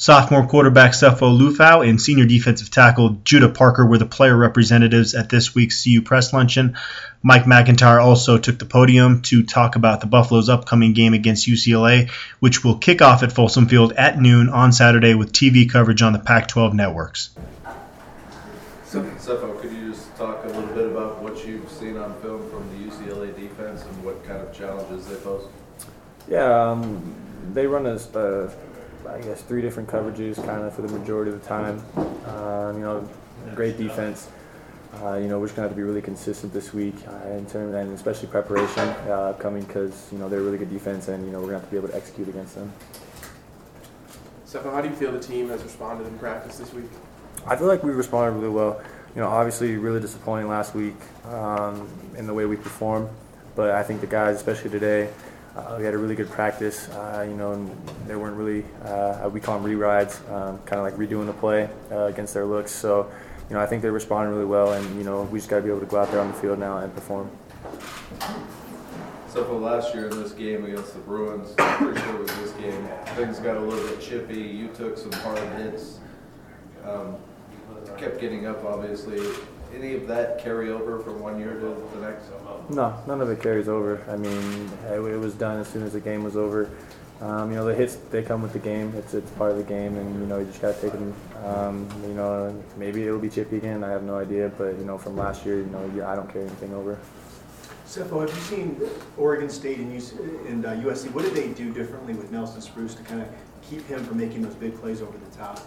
Sophomore quarterback Sefo Liufau and senior defensive tackle Judah Parker were the player representatives at this week's CU press luncheon. Mike MacIntyre also took the podium to talk about the Buffaloes' upcoming game against UCLA, which will kick off at Folsom Field at noon on Saturday with TV coverage on the Pac 12 networks. Sefo, could you just talk a little bit about what you've seen on film from the UCLA defense and what kind of challenges they pose? Yeah, um, they run a, uh, I guess, three different coverages kind of for the majority of the time. Um, you know, great defense. Uh, you know, we're just gonna have to be really consistent this week uh, in terms, and especially preparation uh, coming because you know they're a really good defense, and you know we're gonna have to be able to execute against them. Stefan, how do you feel the team has responded in practice this week? I feel like we responded really well. You know, obviously, really disappointing last week um, in the way we performed, but I think the guys, especially today, uh, we had a really good practice. Uh, you know, and they weren't really uh, we call them re-rides, um, kind of like redoing the play uh, against their looks. So, you know, I think they responded really well, and you know, we just got to be able to go out there on the field now and perform. So for last year in this game against the Bruins, I'm pretty sure it was this game, things got a little bit chippy. You took some hard hits, um, kept getting up, obviously. Any of that carry over from one year to the next? No, none of it carries over. I mean, it, it was done as soon as the game was over. Um, you know, the hits they come with the game. It's it's part of the game, and you know you just gotta take them. Um, you know, maybe it'll be chippy again. I have no idea, but you know, from last year, you know, I don't carry anything over. Sefo, have you seen Oregon State and, UC, and uh, USC? What did they do differently with Nelson Spruce to kind of keep him from making those big plays over the top?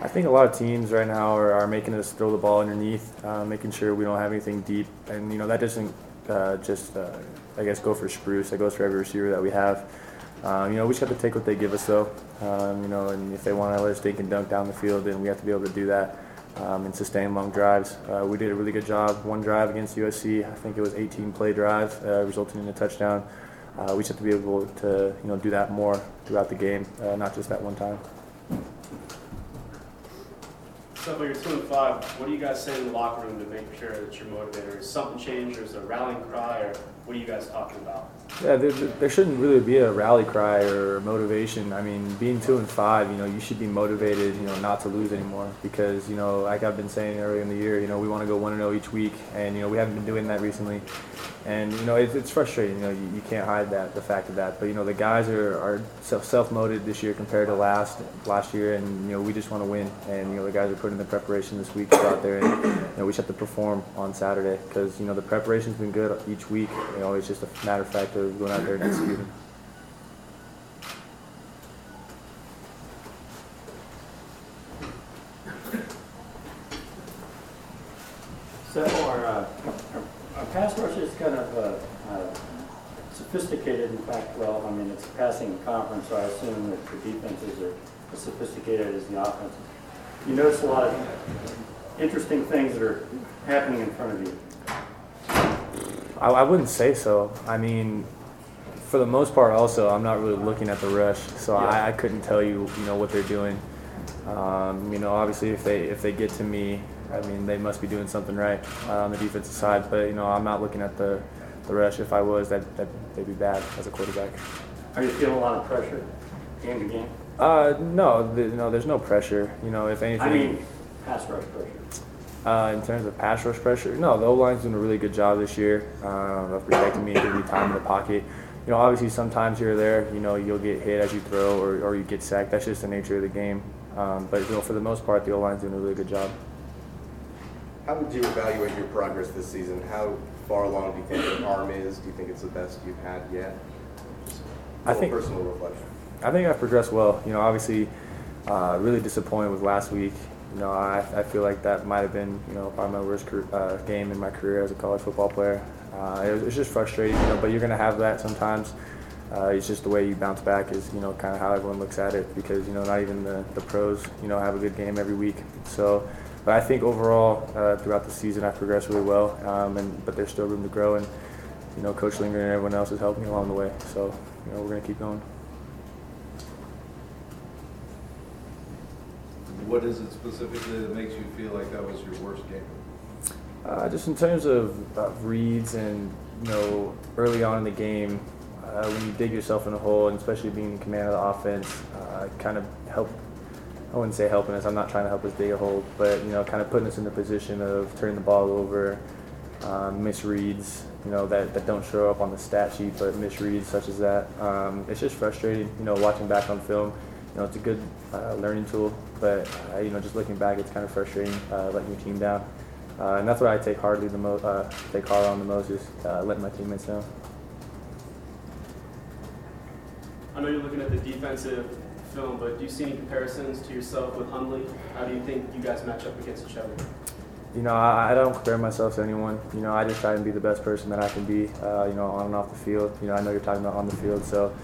I think a lot of teams right now are, are making us throw the ball underneath, uh, making sure we don't have anything deep, and you know that doesn't uh, just uh, I guess go for Spruce. That goes for every receiver that we have. Um, you know, we just have to take what they give us, though. Um, you know, and if they want to let us dink and dunk down the field, then we have to be able to do that um, and sustain long drives. Uh, we did a really good job. One drive against USC, I think it was 18 play drive, uh, resulting in a touchdown. Uh, we just have to be able to, you know, do that more throughout the game, uh, not just that one time. So, you're two and five. What do you guys say in the locker room to make sure that you're motivated? Is something changed, or is it a rallying cry, or what are you guys talking about? Yeah, there, there shouldn't really be a rally cry or motivation. I mean, being two and five, you know, you should be motivated, you know, not to lose anymore because, you know, like I've been saying earlier in the year, you know, we want to go one and zero each week, and you know, we haven't been doing that recently, and you know, it's, it's frustrating. You know, you, you can't hide that the fact of that, but you know, the guys are, are self motivated this year compared to last last year, and you know, we just want to win, and you know, the guys are putting the preparation this week out there, and you know, we just have to perform on Saturday because you know the preparation's been good each week. You know, it's just a matter of fact of going out there and executing. So our, uh, our pass rush is kind of uh, uh, sophisticated in fact, well, I mean, it's a passing conference, so I assume that the defenses are as sophisticated as the offenses. You notice a lot of interesting things that are happening in front of you. I, I wouldn't say so. I mean, for the most part, also, I'm not really looking at the rush, so I, I couldn't tell you, you know, what they're doing. Um, you know, obviously, if they if they get to me, I mean, they must be doing something right uh, on the defensive side. But you know, I'm not looking at the the rush. If I was, that that they'd be bad as a quarterback. Are you feeling a lot of pressure game to game? Uh, no, th- no, there's no pressure. You know, if anything, I mean, pass rush pressure. Uh, in terms of pass rush pressure, no, the O line's doing a really good job this year uh, of protecting me and giving me time in the pocket. You know, obviously sometimes here or there, you know, you'll get hit as you throw or, or you get sacked. That's just the nature of the game. Um, but you know, for the most part, the O line's doing a really good job. How would you evaluate your progress this season? How far along do you think your arm is? Do you think it's the best you've had yet? Just I think- personal reflection. I think I've progressed well. You know, obviously, uh, really disappointed with last week. You know, I, I feel like that might have been, you know, probably my worst career, uh, game in my career as a college football player. Uh, it was, it's just frustrating, you know, but you're going to have that sometimes. Uh, it's just the way you bounce back is, you know, kind of how everyone looks at it because, you know, not even the, the pros, you know, have a good game every week. So, but I think overall, uh, throughout the season, I've progressed really well, um, and but there's still room to grow. And, you know, Coach Lindgren and everyone else has helped me along the way. So, you know, we're going to keep going. What is it specifically that makes you feel like that was your worst game? Uh, just in terms of, of reads and you know early on in the game, uh, when you dig yourself in a hole, and especially being in command of the offense, uh, kind of help I wouldn't say helping us. I'm not trying to help us dig a hole, but you know, kind of putting us in the position of turning the ball over, um, misreads, you know, that, that don't show up on the stat sheet, but misreads such as that. Um, it's just frustrating, you know, watching back on film. You know, it's a good uh, learning tool, but uh, you know, just looking back, it's kind of frustrating uh, letting your team down. Uh, and that's what I take hardly the most, uh, take hard on the most is uh, letting my teammates down. I know you're looking at the defensive film, but do you see any comparisons to yourself with Hundley? How do you think you guys match up against each other? You know, I, I don't compare myself to anyone. You know, I just try and be the best person that I can be. Uh, you know, on and off the field. You know, I know you're talking about on the field, so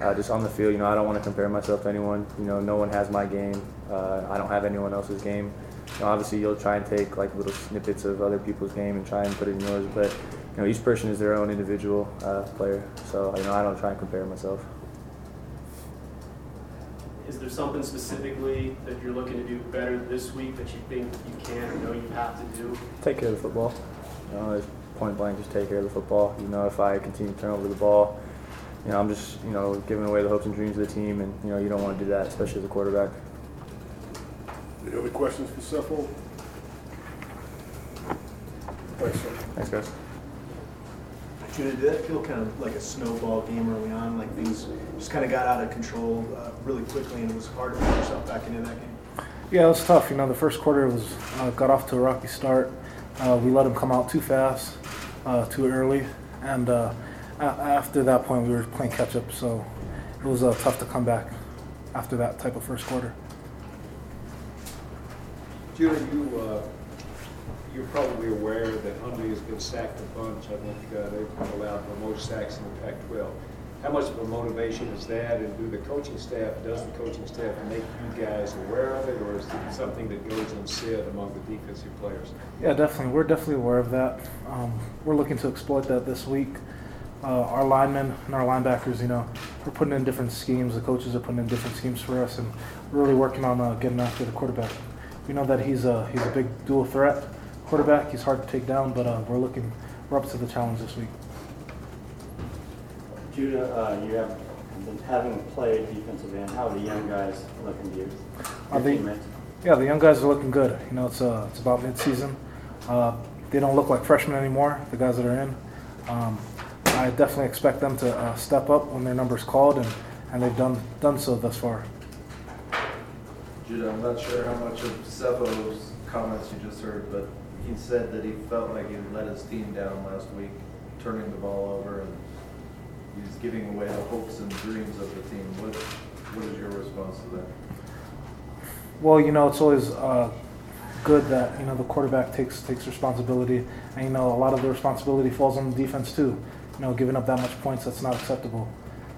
uh, just on the field. You know, I don't want to compare myself to anyone. You know, no one has my game. Uh, I don't have anyone else's game. You know, obviously, you'll try and take like little snippets of other people's game and try and put it in yours, but you know, each person is their own individual uh, player. So you know, I don't try and compare myself. Is there something specifically that you're looking to do better this week that you think you can or know you have to do? take care of the football. You know, point blank, just take care of the football. You know, if I continue to turn over the ball, you know, I'm just, you know, giving away the hopes and dreams of the team, and you know, you don't want to do that, especially as a quarterback. Any other questions for Sefo? Thanks, sir. Thanks, guys. Judah, did that feel kind of like a snowball game early on? Like things just kind of got out of control uh, really quickly, and it was hard to put yourself back into that game. Yeah, it was tough. You know, the first quarter was uh, got off to a rocky start. Uh, we let them come out too fast, uh, too early, and uh, a- after that point, we were playing catch up. So it was uh, tough to come back after that type of first quarter. Judah, you, uh, you're probably aware that Hundley has been sacked a bunch. I think uh, they've allowed the most sacks in the Pac-12. How much of a motivation is that, and do the coaching staff, does the coaching staff make you guys aware of it, or is it something that goes unsaid among the defensive players? Yeah, definitely. We're definitely aware of that. Um, we're looking to exploit that this week. Uh, our linemen and our linebackers, you know, we're putting in different schemes. The coaches are putting in different schemes for us, and we're really working on uh, getting after the quarterback. We know that he's a he's a big dual threat quarterback. He's hard to take down, but uh, we're looking we're up to the challenge this week. Judah, uh, you have, been having played defensive end, how are the young guys looking to you? Your they- teammates? Yeah, the young guys are looking good. You know, it's uh, it's about midseason. Uh, they don't look like freshmen anymore. The guys that are in. Um, I definitely expect them to uh, step up when their number's called, and, and they've done done so thus far. Judah, I'm not sure how much of Sefo's comments you just heard, but he said that he felt like he let his team down last week, turning the ball over, and he's giving away the hopes and dreams of the team. What, what is your response to that? Well, you know, it's always uh, good that you know the quarterback takes takes responsibility, and you know a lot of the responsibility falls on the defense too. You know, giving up that much points that's not acceptable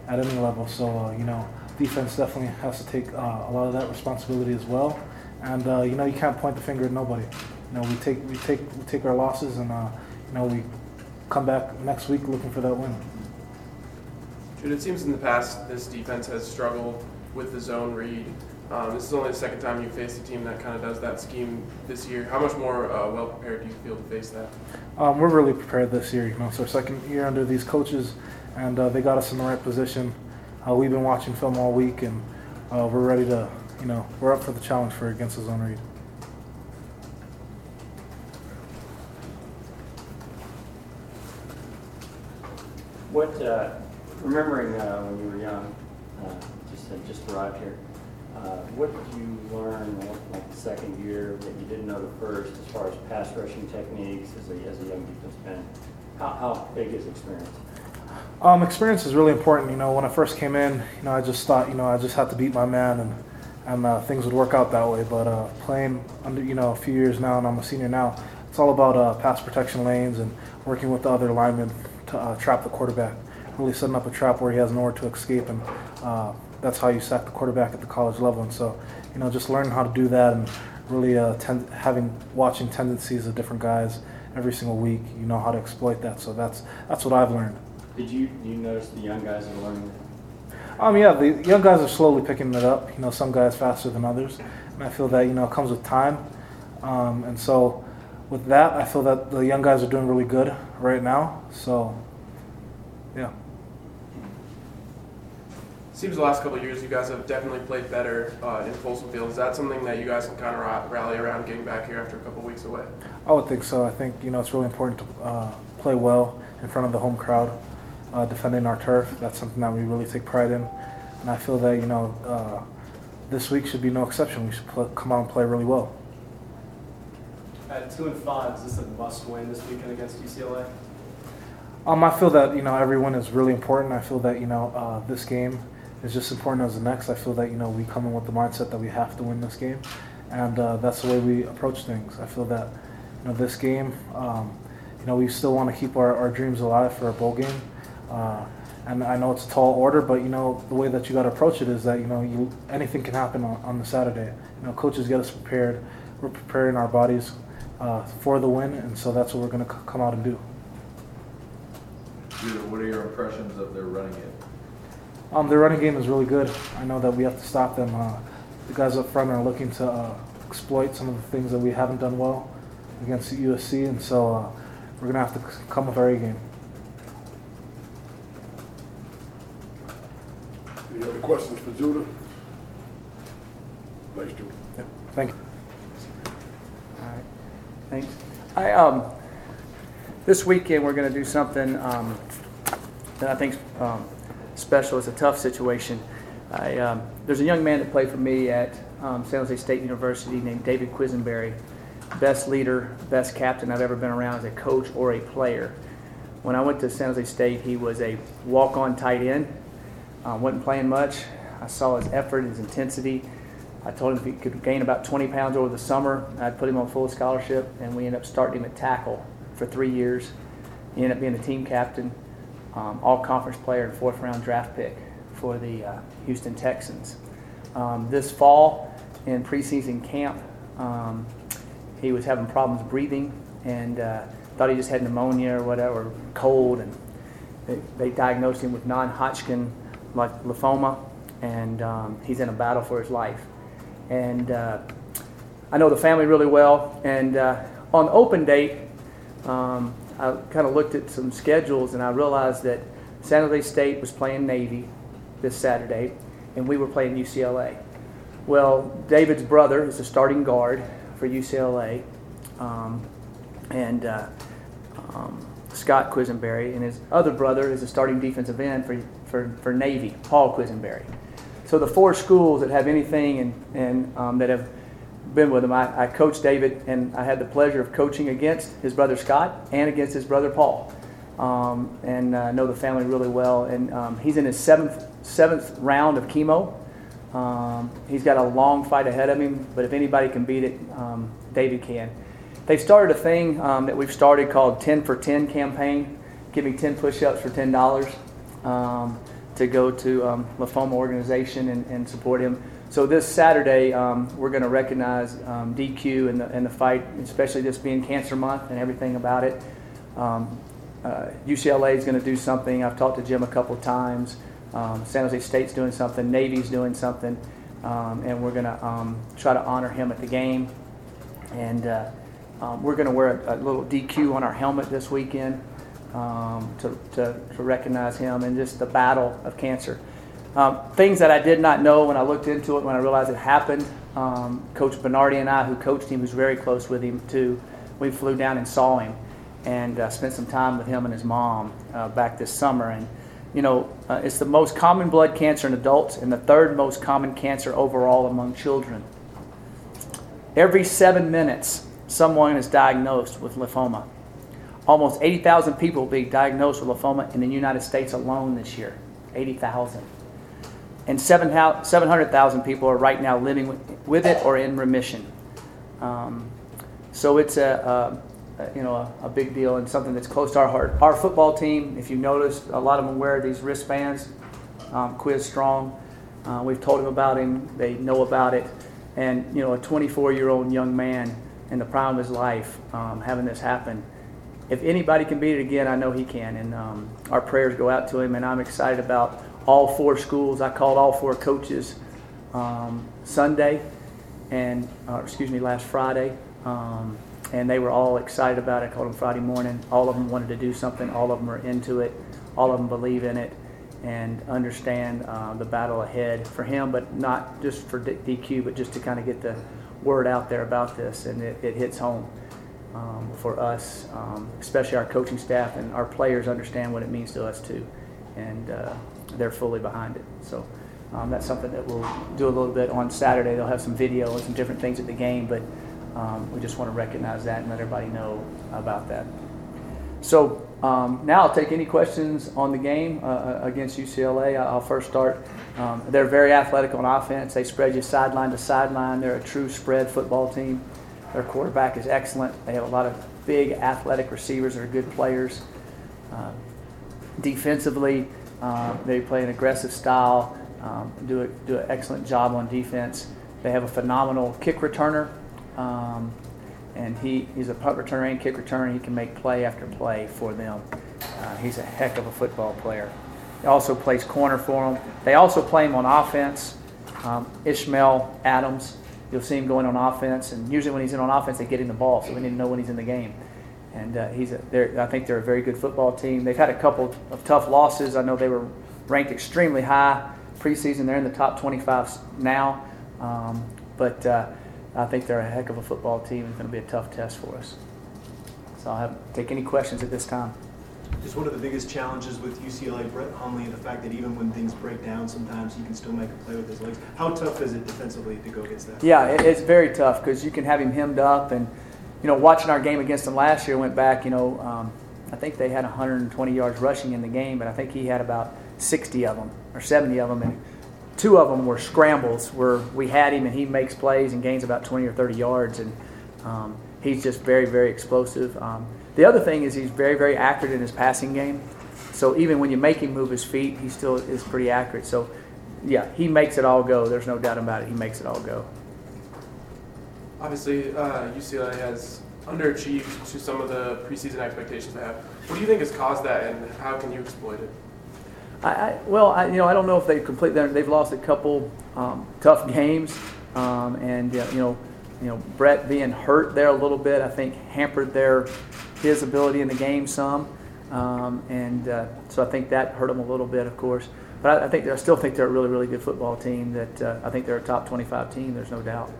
at any level. So uh, you know, defense definitely has to take uh, a lot of that responsibility as well. And uh, you know, you can't point the finger at nobody. You know, we take we take we take our losses, and uh, you know we come back next week looking for that win. It seems in the past this defense has struggled with the zone read. Um, this is only the second time you've faced a team that kind of does that scheme this year. How much more uh, well prepared do you feel to face that? Um, we're really prepared this year. You know, it's our second year under these coaches, and uh, they got us in the right position. Uh, we've been watching film all week, and uh, we're ready to, you know, we're up for the challenge for against the zone read. What, uh, remembering uh, when you were young, uh, just had just arrived here, uh, what did you learn like the second year that you didn't know the first as far as pass rushing techniques as a, as a young defensive end? How, how big is experience? Um, experience is really important. You know, when I first came in, you know, I just thought, you know, I just had to beat my man, and and uh, things would work out that way. But uh, playing under, you know, a few years now, and I'm a senior now, it's all about uh, pass protection lanes and working with the other linemen to uh, trap the quarterback. Really setting up a trap where he has nowhere to escape, and uh, that's how you sack the quarterback at the college level. And so, you know, just learning how to do that, and really uh, tend, having watching tendencies of different guys every single week, you know how to exploit that. So that's that's what I've learned. Did you, you notice the young guys are learning? Um, yeah, the young guys are slowly picking it up. You know, some guys faster than others, and I feel that you know it comes with time. Um, and so, with that, I feel that the young guys are doing really good right now. So, yeah. Seems the last couple of years you guys have definitely played better uh, in Folsom Field. Is that something that you guys can kind of rally around getting back here after a couple weeks away? I would think so. I think you know it's really important to uh, play well in front of the home crowd, uh, defending our turf. That's something that we really take pride in, and I feel that you know uh, this week should be no exception. We should pl- come out and play really well. At two and five, is this a must-win this weekend against UCLA? Um, I feel that you know every win is really important. I feel that you know uh, this game is just important as the next. I feel that you know we come in with the mindset that we have to win this game, and uh, that's the way we approach things. I feel that you know this game, um, you know we still want to keep our, our dreams alive for a bowl game, uh, and I know it's a tall order, but you know the way that you got to approach it is that you know you anything can happen on, on the Saturday. You know coaches get us prepared. We're preparing our bodies uh, for the win, and so that's what we're going to c- come out and do. What are your impressions of their running game? Um, their running game is really good. I know that we have to stop them. Uh, the guys up front are looking to uh, exploit some of the things that we haven't done well against the USC, and so uh, we're gonna have to come with our A game. Any other questions for Judah? Nice, Judah. Thank you. All right, thanks. I, um, this weekend, we're gonna do something, um, that I think's, um, special. It's a tough situation. I, um, there's a young man that played for me at, um, San Jose State University named David Quessenberry. Best leader, best captain I've ever been around as a coach or a player. When I went to San Jose State, he was a walk-on tight end. Uh, wasn't playing much. I saw his effort, his intensity. I told him if he could gain about 20 pounds over the summer, I'd put him on full scholarship, and we ended up starting him at tackle for three years. He ended up being the team captain, um, all conference player, and fourth round draft pick for the uh, Houston Texans. Um, this fall in preseason camp, um, he was having problems breathing and uh, thought he just had pneumonia or whatever, cold, and they, they diagnosed him with non-Hodgkin lymphoma, and um, he's in a battle for his life. And uh, I know the family really well. And uh, on open date, um, I kind of looked at some schedules, and I realized that San Jose State was playing Navy this Saturday, and we were playing UCLA. Well, David's brother is a starting guard for UCLA, um, and uh, um, Scott Quessenberry, and his other brother is a starting defensive end for, for, for Navy, Paul Quessenberry. So the four schools that have anything and, and um, that have been with him, I, I coached David, and I had the pleasure of coaching against his brother Scott and against his brother Paul, um, and uh, know the family really well. And um, he's in his seventh seventh round of chemo. Um, he's got a long fight ahead of him, but if anybody can beat it, um, David can. They've started a thing um, that we've started called 10 for 10 campaign. Give me 10 push ups for $10 um, to go to um, Lymphoma organization and, and support him. So this Saturday, um, we're going to recognize um, DQ and the, and the fight, especially this being Cancer Month and everything about it. Um, uh, UCLA is going to do something. I've talked to Jim a couple times. Um, San Jose State's doing something. Navy's doing something. Um, and we're going to um, try to honor him at the game. And uh, we're going to wear a, a little DQ on our helmet this weekend to, to, to recognize him and just the battle of cancer. Um, things that I did not know when I looked into it, when I realized it happened. Um, Coach Bernardi and I, who coached him, was very close with him too, we flew down and saw him and uh, spent some time with him and his mom uh, back this summer. And you know, uh, it's the most common blood cancer in adults and the third most common cancer overall among children. Every seven minutes, someone is diagnosed with lymphoma. Almost 80,000 people being diagnosed with lymphoma in the United States alone this year. 80,000. And 700,000 people are right now living with, it or in remission. Um, so it's a, a, you know a, a, big deal and something that's close to our heart. Our football team, if you noticed, a lot of them wear these wristbands. Um, Quiz Strong, uh, we've told them about him. They know about it, and you know a 24-year-old young man in the prime of his life um, having this happen. If anybody can beat it again, I know he can, and um, our prayers go out to him. And I'm excited about all four schools. I called all four coaches um, Sunday, and uh, excuse me, last Friday. Um, and they were all excited about it. I called them Friday morning. All of them wanted to do something. All of them are into it. All of them believe in it. and understand uh, the battle ahead for him, but not just for DQ, but just to kind of get the word out there about this, and it, it hits home um, for us, um, especially our coaching staff and our players understand what it means to us too, and uh, they're fully behind it. So um, that's something that we'll do a little bit on Saturday. They'll have some video and some different things at the game, but um, we just want to recognize that and let everybody know about that. So um, now I'll take any questions on the game uh, uh against UCLA. I'll first start. Um, they're very athletic on offense. They spread you sideline to sideline. They're a true spread football team. Their quarterback is excellent. They have a lot of big athletic receivers that are good players. Uh, defensively, uh, they play an aggressive style, um, do, a, do an excellent job on defense. They have a phenomenal kick returner. Um, and he, he's a punt returner and kick returner. He can make play after play for them. Uh, he's a heck of a football player. He also plays corner for them. They also play him on offense. Um, Ishmael Adams, you'll see him going on offense, and usually when he's in on offense, they get him the ball, so we need to know when he's in the game. And uh, he's a, I think they're a very good football team. They've had a couple of tough losses. I know they were ranked extremely high preseason. They're in the top 25 now, um, but. Uh, I think they're a heck of a football team. It's going to be a tough test for us. So I'll have, take any questions at this time. Is one of the biggest challenges with UCLA Brett Hundley and the fact that even when things break down, sometimes he can still make a play with his legs. How tough is it defensively to go against that? Yeah, it's very tough because you can have him hemmed up, and you know, watching our game against them last year, went back. You know, um, I think they had 120 yards rushing in the game, but I think he had about 60 of them or 70 of them, and two of them were scrambles where we had him and he makes plays and gains about 20 or 30 yards, and um, he's just very, very explosive. Um, the other thing is he's very, very accurate in his passing game. So even when you make him move his feet, he still is pretty accurate. So, yeah, he makes it all go. There's no doubt about it. He makes it all go. Obviously, uh, UCLA has underachieved to some of the preseason expectations they have. What do you think has caused that, and how can you exploit it? I, I, well, I, you know, I don't know if they complete. They've lost a couple um, tough games, um, and uh, you know, you know, Brett being hurt there a little bit, I think hampered their his ability in the game some, um, and uh, so I think that hurt them a little bit, of course. But I, I think I still think they're a really, really good football team. That uh, I think they're a top 25 team. There's no doubt.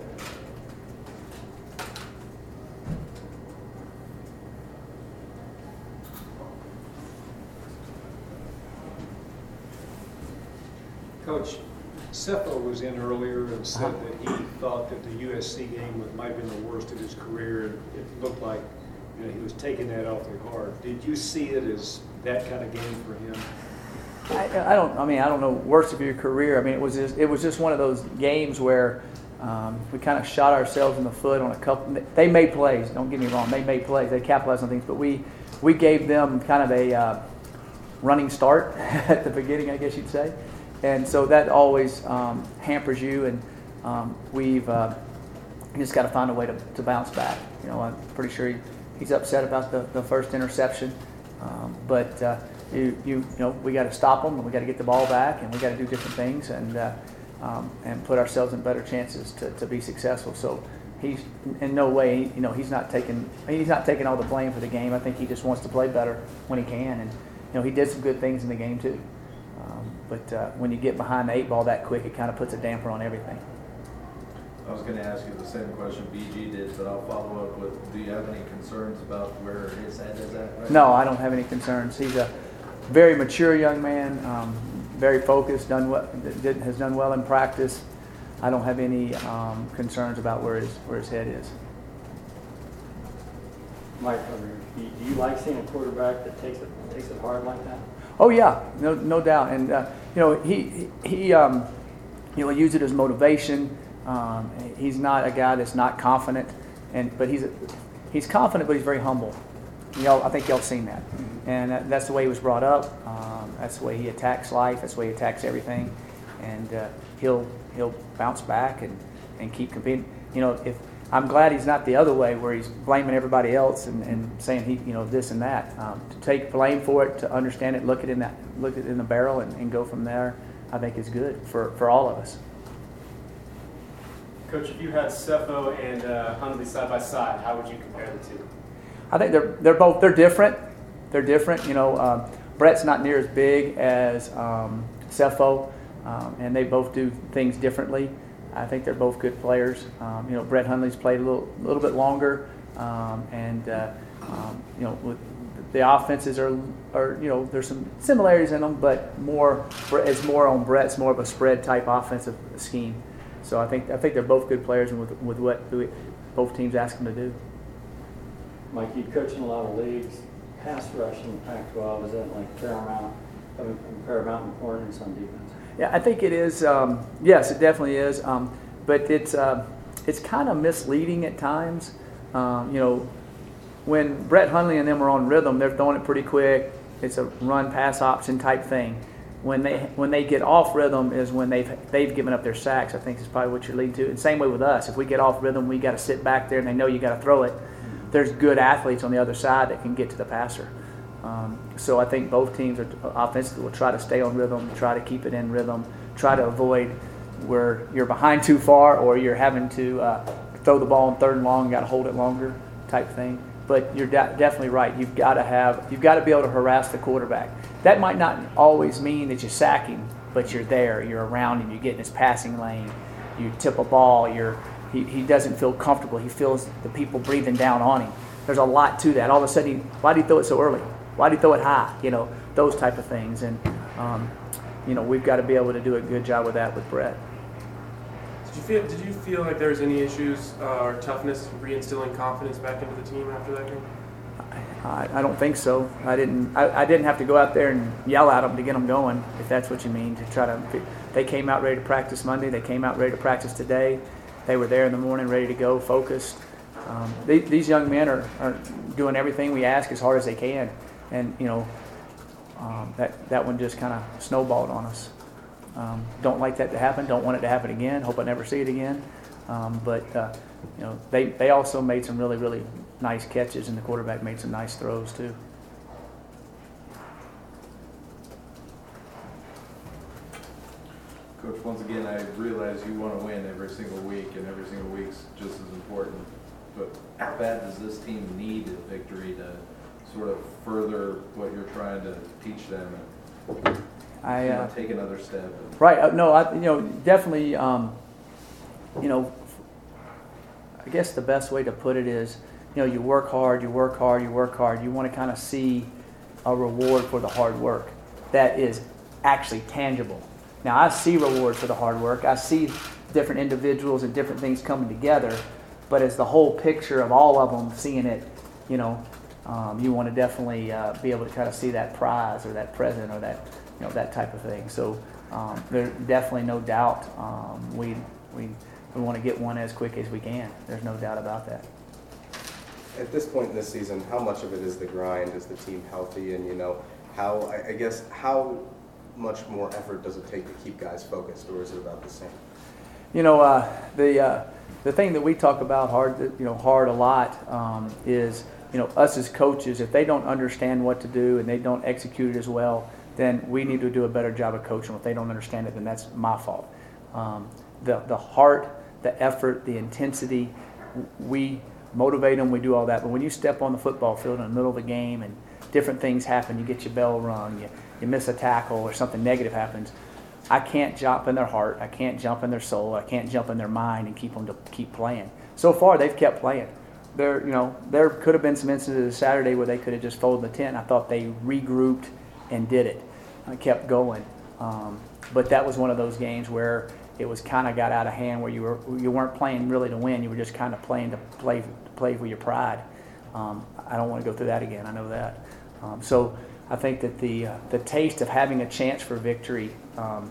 Coach, Sefo was in earlier and said Uh-huh. that he thought that the USC game was, might have been the worst of his career, and it looked like, you know, he was taking that awfully hard. Did you see it as that kind of game for him? I, I don't. I mean, I don't know worst of your career. I mean, it was just it was just one of those games where um, we kind of shot ourselves in the foot on a couple. They made plays. Don't get me wrong. They made plays. They capitalized on things, but we we gave them kind of a uh, running start at the beginning, I guess you'd say, and so that always um, hampers you. And um, we've uh, just got to find a way to, to bounce back. You know, I'm pretty sure he, he's upset about the, the first interception, um, but. Uh, you, you, you know, we got to stop them and we got to get the ball back and we got to do different things and, uh, um, and put ourselves in better chances to, to be successful. So he's in no way, you know, he's not taking, he's not taking all the blame for the game. I think he just wants to play better when he can. And, you know, he did some good things in the game too. But uh, when you get behind the eight ball that quick, it kind of puts a damper on everything. I was going to ask you the same question BG did, but I'll follow up with, do you have any concerns about where his head is at right No, now? I don't have any concerns. He's a very mature young man, um, very focused, done well, did, has done well in practice. I don't have any um, concerns about where his where his head is. Mike, do you- do you like seeing a quarterback that takes it, takes it hard like that? Oh yeah, no no doubt. And uh, you know he he um, you know use it as motivation. Um, he's not a guy that's not confident, and but he's he's confident, but he's very humble. Y'all, I think y'all seen that, and that, that's the way he was brought up. Um, that's the way he attacks life. That's the way he attacks everything, and uh, he'll he'll bounce back and, and keep competing. You know, if I'm glad he's not the other way where he's blaming everybody else and, and saying he you know this and that. Um, to take blame for it, to understand it, look it in that look it in the barrel, and, and go from there. I think is good for, for all of us. Coach, if you had Sefo and uh, Hundley side by side, how would you compare the two? I think they're they're both they're different. They're different. You know, um, Brett's not near as big as um, Sefo, um, and they both do things differently. I think they're both good players. Um, you know, Brett Hundley's played a little, little bit longer, um, and uh, um, you know, with the offenses are, are you know, there's some similarities in them, but more it's more on Brett's more of a spread type offensive scheme. So I think I think they're both good players, and with with what both teams ask them to do. Mike, you coach in a lot of leagues. Pass rush in the Pac-12 is that like paramount, paramount importance on defense? Yeah, I think it is. Um, yes, it definitely is. Um, but it's uh, it's kind of misleading at times. Um, you know, when Brett Hundley and them are on rhythm, they're throwing it pretty quick. It's a run pass option type thing. When they when they get off rhythm is when they've they've given up their sacks. I think is probably what you're leading to. And same way with us. If we get off rhythm, we got to sit back there, and they know you got to throw it. There's good athletes on the other side that can get to the passer. Um, so I think both teams are offensively will try to stay on rhythm, try to keep it in rhythm, try to avoid where you're behind too far or you're having to uh, throw the ball in third and long, got to hold it longer type thing. But you're de- definitely right. You've got to have you've got to be able to harass the quarterback. That might not always mean that you sack him, but you're there, you're around him, you get in his passing lane, you tip a ball, you're he, he doesn't feel comfortable. He feels the people breathing down on him. There's a lot to that. All of a sudden, why did he throw it so early? Why do you throw it high? You know, those type of things. And, um, you know, we've got to be able to do a good job with that with Brett. Did you feel, did you feel like there was any issues uh, or toughness reinstilling confidence back into the team after that game? I, I don't think so. I didn't. I, I, didn't have to go out there and yell at them to get them going, if that's what you mean. To try to, they came out ready to practice Monday. They came out ready to practice today. They were there in the morning, ready to go, focused. Um, they, these young men are, are doing everything we ask as hard as they can, and you know um, that that one just kind of snowballed on us. Um, don't like that to happen. Don't want it to happen again. Hope I never see it again. Um, but uh, you know they they also made some really really nice catches, and the quarterback made some nice throws too. Coach, once again, I realize you want to win every single week, and every single week's just as important. But how bad does this team need a victory to sort of further what you're trying to teach them and I, uh, take another step? Right. Uh, no, I, you know, definitely, um, you know, I guess the best way to put it is, you know, you work hard, you work hard, you work hard. You want to kind of see a reward for the hard work that is actually tangible. Now, I see rewards for the hard work. I see different individuals and different things coming together. But as the whole picture of all of them, seeing it, you know, um, you want to definitely uh, be able to kind of see that prize or that present or that, you know, that type of thing. So um, there's definitely no doubt um, we, we, we want to get one as quick as we can. There's no doubt about that. At this point in the season, how much of it is the grind? Is the team healthy? And, you know, how, I, I guess, how much more effort does it take to keep guys focused, or is it about the same? You know, uh, the uh, the thing that we talk about hard, you know, hard a lot um, is, you know, us as coaches. If they don't understand what to do and they don't execute it as well, then we need to do a better job of coaching. If they don't understand it, then that's my fault. Um, the the heart, the effort, the intensity, we motivate them. We do all that. But when you step on the football field in the middle of the game and different things happen, you get your bell rung, you you miss a tackle or something negative happens, I can't jump in their heart. I can't jump in their soul. I can't jump in their mind and keep them to keep playing. So far, they've kept playing. There, you know, there could have been some instances Saturday where they could have just folded the tent. I thought they regrouped and did it. I kept going, um, but that was one of those games where it was kind of got out of hand, where you were you weren't playing really to win. You were just kind of playing to play to play for your pride. Um, I don't want to go through that again. I know that. Um, so I think that the uh, the taste of having a chance for victory um,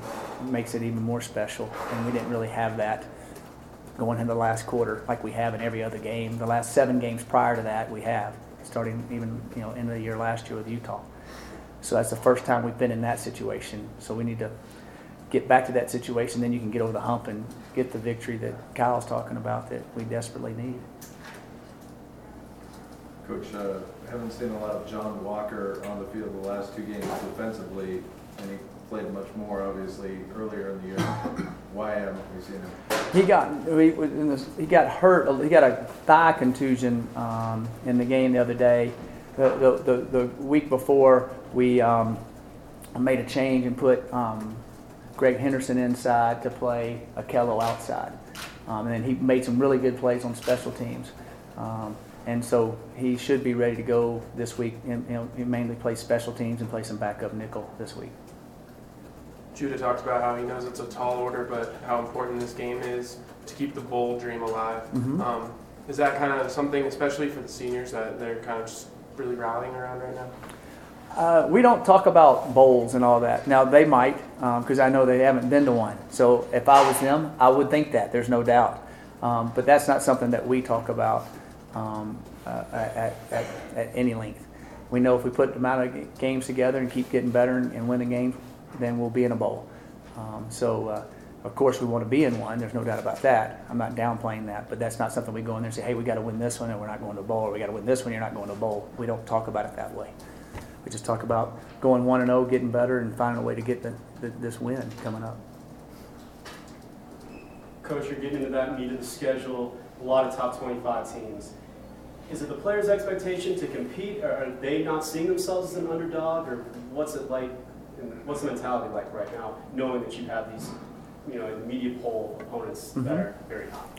makes it even more special, and we didn't really have that going into the last quarter like we have in every other game. The last seven games prior to that, we have starting even you know end of the year last year with Utah. So that's the first time we've been in that situation. So we need to get back to that situation. Then you can get over the hump and get the victory that Kyle's talking about that we desperately need. Coach, uh, haven't seen a lot of John Walker on the field the last two games defensively, and he played much more obviously earlier in the year. Why haven't we seen him? He got he, he got hurt. He got a thigh contusion um, in the game the other day. the, the, the, the week before, we um, made a change and put um, Greg Henderson inside to play Akello outside. Um, and then he made some really good plays on special teams. Um, and so he should be ready to go this week. And, he mainly plays special teams and play some backup nickel this week. Judah talks about how he knows it's a tall order, but how important this game is to keep the bowl dream alive. Mhm. Um, is that kind of something, especially for the seniors, that they're kind of just really rallying around right now? Uh, we don't talk about bowls and all that. Now they might, because I know they haven't been to one. So if I was them, I would think that. There's no doubt. Um, but that's not something that we talk about um, uh, at, at, at any length. We know if we put the amount of games together and keep getting better and, and win the game, then we'll be in a bowl. Um, so uh, of course we want to be in one. There's no doubt about that. I'm not downplaying that, but that's not something we go in there and say, hey, we got to win this one, and we're not going to bowl, or we got to win this one, you're not going to bowl. We don't talk about it that way. We just talk about going one and zero, getting better, and finding a way to get the, the, this win coming up. Coach, you're getting into that meat of the schedule, a lot of top 25 teams. Is it the players' expectation to compete, or are they not seeing themselves as an underdog, or what's it like, and what's the mentality like right now, knowing that you have these, you know, immediate poll opponents that Mhm. are very hot?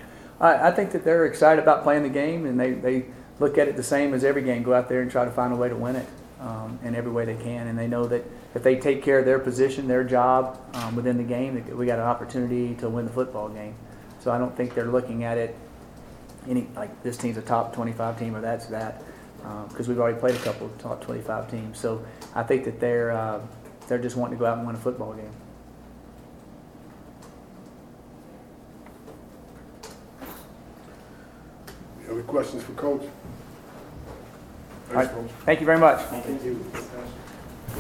I, I think that they're excited about playing the game, and they, they look at it the same as every game. Go out there and try to find a way to win it um, in every way they can, and they know that if they take care of their position, their job um, within the game, we got an opportunity to win the football game. So I don't think they're looking at it any like this team's a top 25 team or that's that because we've already played a couple of top 25 teams. So I think that they're uh, they're just wanting to go out and win a football game. Any questions for Coach? All right. Thanks, Coach. Thank you very much. Thank you.